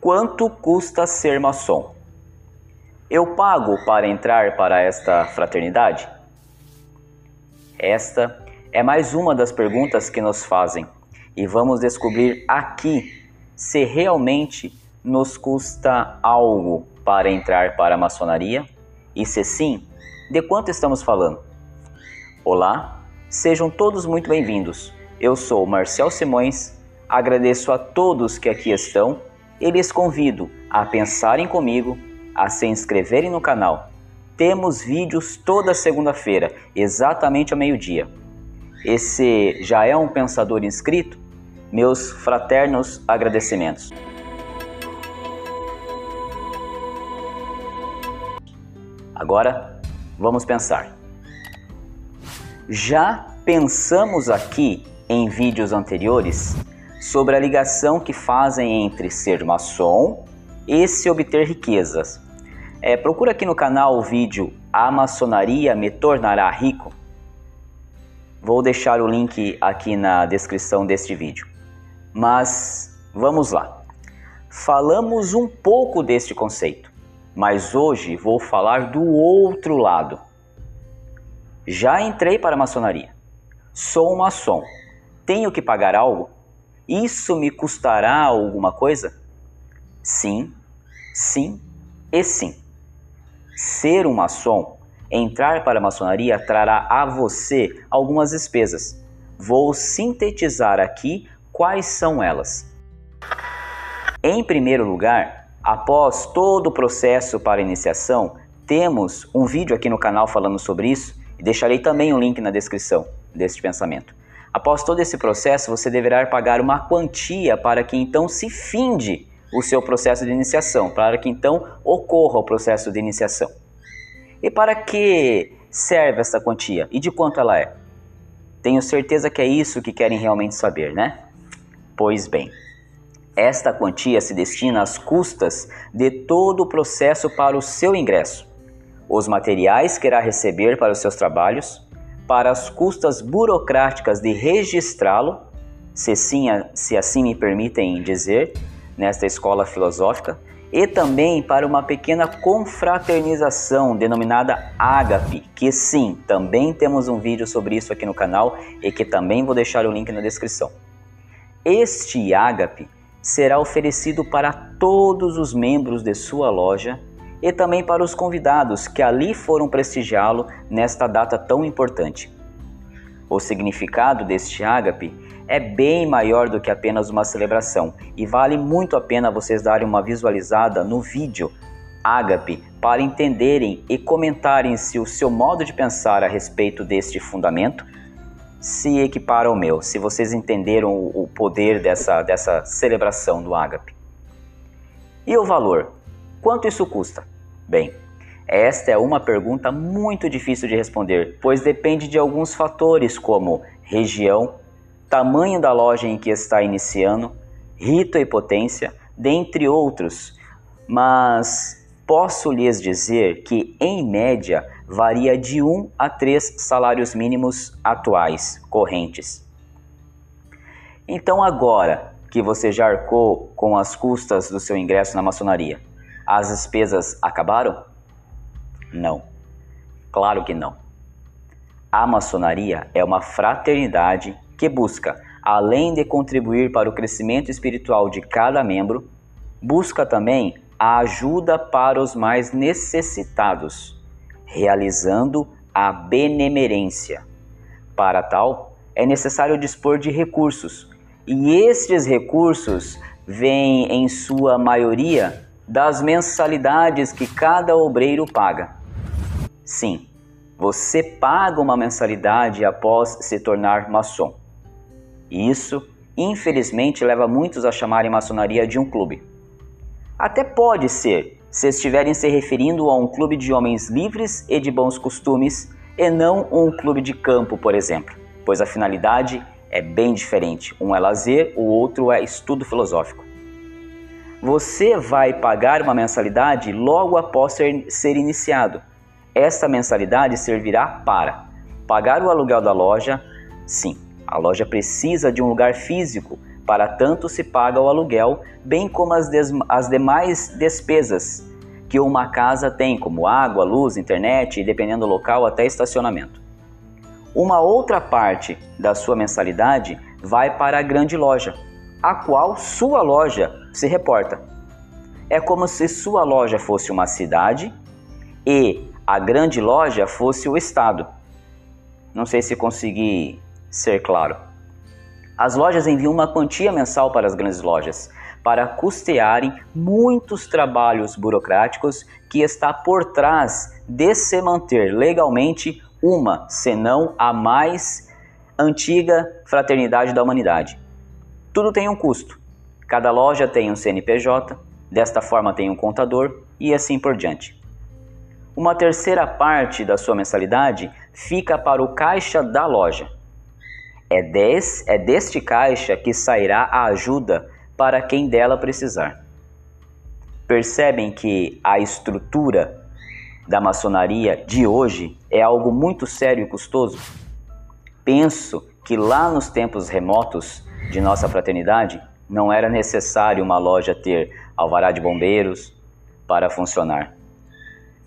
Quanto custa ser maçom? Eu pago para entrar para esta fraternidade? Esta é mais uma das perguntas que nos fazem e vamos descobrir aqui se realmente nos custa algo para entrar para a maçonaria e se sim, de quanto estamos falando? Olá, sejam todos muito bem-vindos. Eu sou Marcel Simões, agradeço a todos que aqui estão e lhes convido a pensarem comigo, a se inscreverem no canal. Temos vídeos toda segunda-feira, exatamente ao meio-dia. Esse já é um pensador inscrito? Meus fraternos agradecimentos. Agora, vamos pensar. Já pensamos aqui em vídeos anteriores sobre a ligação que fazem entre ser maçom e se obter riquezas. É, procura aqui no canal o vídeo A Maçonaria Me Tornará Rico. Vou deixar o link aqui na descrição deste vídeo. Mas vamos lá. Falamos um pouco deste conceito, mas hoje vou falar do outro lado. Já entrei para a maçonaria. Sou um maçom. Tenho que pagar algo? Isso me custará alguma coisa? Sim, sim e sim. Ser um maçom, entrar para a maçonaria trará a você algumas despesas. Vou sintetizar aqui Quais são elas? Em primeiro lugar, após todo o processo para iniciação, temos um vídeo aqui no canal falando sobre isso e deixarei também o um link na descrição deste pensamento. Após todo esse processo, você deverá pagar uma quantia para que então se finde o seu processo de iniciação, para que então ocorra o processo de iniciação. E para que serve essa quantia e de quanto ela é? Tenho certeza que é isso que querem realmente saber, né? Pois bem, esta quantia se destina às custas de todo o processo para o seu ingresso, os materiais que irá receber para os seus trabalhos, para as custas burocráticas de registrá-lo, se, se assim me permitem dizer, nesta escola filosófica, e também para uma pequena confraternização denominada Ágape, que sim, também temos um vídeo sobre isso aqui no canal e que também vou deixar o link na descrição. Este ágape será oferecido para todos os membros de sua loja e também para os convidados que ali foram prestigiá-lo nesta data tão importante. O significado deste ágape é bem maior do que apenas uma celebração e vale muito a pena vocês darem uma visualizada no vídeo ágape para entenderem e comentarem se o seu modo de pensar a respeito deste fundamento se equipara ao meu, se vocês entenderam o poder dessa, dessa celebração do ágape. E o valor? Quanto isso custa? Bem, esta é uma pergunta muito difícil de responder, pois depende de alguns fatores como região, tamanho da loja em que está iniciando, rito e potência, dentre outros. Mas posso lhes dizer que, em média, varia de 1 a 3 salários mínimos atuais, correntes. Então, agora que você já arcou com as custas do seu ingresso na maçonaria, as despesas acabaram? Não. Claro que não. A maçonaria é uma fraternidade que busca, além de contribuir para o crescimento espiritual de cada membro, busca também a ajuda para os mais necessitados realizando a benemerência. Para tal, é necessário dispor de recursos, e estes recursos vêm, em sua maioria, das mensalidades que cada obreiro paga. Sim, você paga uma mensalidade após se tornar maçom. Isso, infelizmente, leva muitos a chamarem maçonaria de um clube. Até pode ser, se estiverem se referindo a um clube de homens livres e de bons costumes e não um clube de campo, por exemplo, pois a finalidade é bem diferente. Um é lazer, o outro é estudo filosófico. Você vai pagar uma mensalidade logo após ser, ser iniciado. Esta mensalidade servirá para pagar o aluguel da loja. Sim, a loja precisa de um lugar físico para tanto se paga o aluguel, bem como as, as demais despesas que uma casa tem, como água, luz, internet e, dependendo do local, até estacionamento. Uma outra parte da sua mensalidade vai para a grande loja, a qual sua loja se reporta. É como se sua loja fosse uma cidade e a grande loja fosse o estado. Não sei se consegui ser claro. As lojas enviam uma quantia mensal para as grandes lojas para custearem muitos trabalhos burocráticos que está por trás de se manter legalmente uma, senão a mais antiga fraternidade da humanidade. Tudo tem um custo. Cada loja tem um CNPJ, desta forma tem um contador e assim por diante. Uma terceira parte da sua mensalidade fica para o caixa da loja. É, des, é deste caixa que sairá a ajuda para quem dela precisar. Percebem que a estrutura da maçonaria de hoje é algo muito sério e custoso? Penso que lá nos tempos remotos de nossa fraternidade não era necessário uma loja ter alvará de bombeiros para funcionar.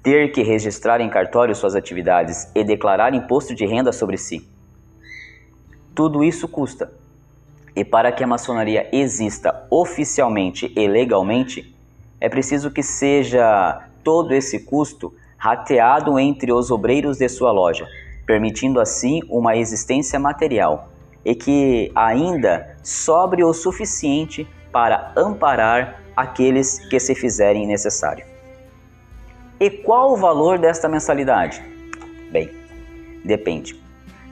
Ter que registrar em cartório suas atividades e declarar imposto de renda sobre si. Tudo isso custa. E para que a maçonaria exista oficialmente e legalmente, é preciso que seja todo esse custo rateado entre os obreiros de sua loja, permitindo assim uma existência material e que ainda sobre o suficiente para amparar aqueles que se fizerem necessário. E qual o valor desta mensalidade? Bem, depende.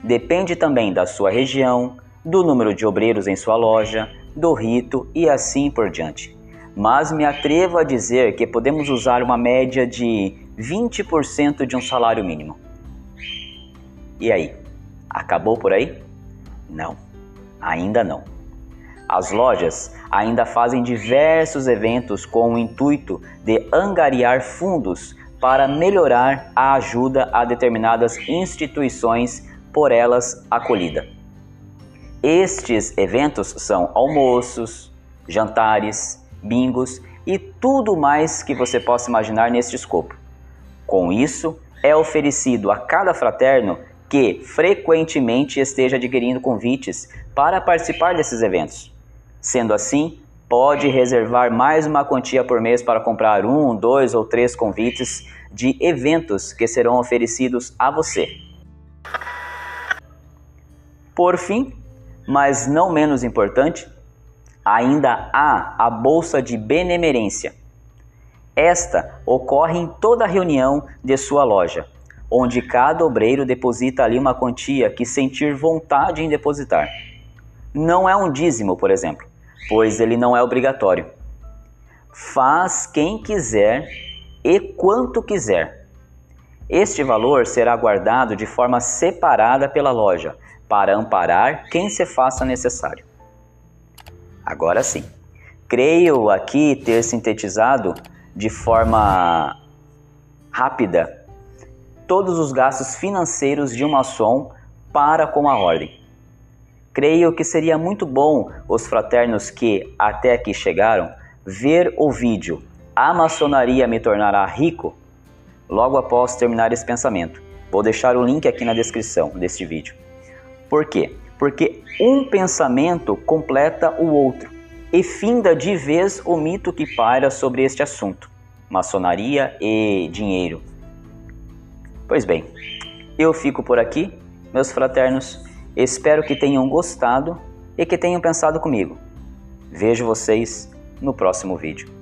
Depende também da sua região, do número de obreiros em sua loja, do rito e assim por diante. Mas me atrevo a dizer que podemos usar uma média de 20% de um salário mínimo. E aí? Acabou por aí? Não, ainda não. As lojas ainda fazem diversos eventos com o intuito de angariar fundos para melhorar a ajuda a determinadas instituições por elas acolhida. Estes eventos são almoços, jantares, bingos e tudo mais que você possa imaginar neste escopo. Com isso, é oferecido a cada fraterno que frequentemente esteja adquirindo convites para participar desses eventos. Sendo assim, pode reservar mais uma quantia por mês para comprar um, dois ou três convites de eventos que serão oferecidos a você. Por fim, mas não menos importante, ainda há a bolsa de benemerência esta ocorre em toda reunião de sua loja, onde cada obreiro deposita ali uma quantia que sentir vontade em depositar. Não é um dízimo, por exemplo, pois ele não é obrigatório. Faz quem quiser e quanto quiser. Este valor será guardado de forma separada pela loja, para amparar quem se faça necessário. Agora sim, creio aqui ter sintetizado de forma rápida todos os gastos financeiros de uma maçom para com a ordem. Creio que seria muito bom os fraternos que até aqui chegaram ver o vídeo A Maçonaria me tornará rico logo após terminar esse pensamento. Vou deixar o link aqui na descrição deste vídeo. Por quê? Porque um pensamento completa o outro e finda de vez o mito que paira sobre este assunto, maçonaria e dinheiro. Pois bem, eu fico por aqui, meus fraternos. Espero que tenham gostado e que tenham pensado comigo. Vejo vocês no próximo vídeo.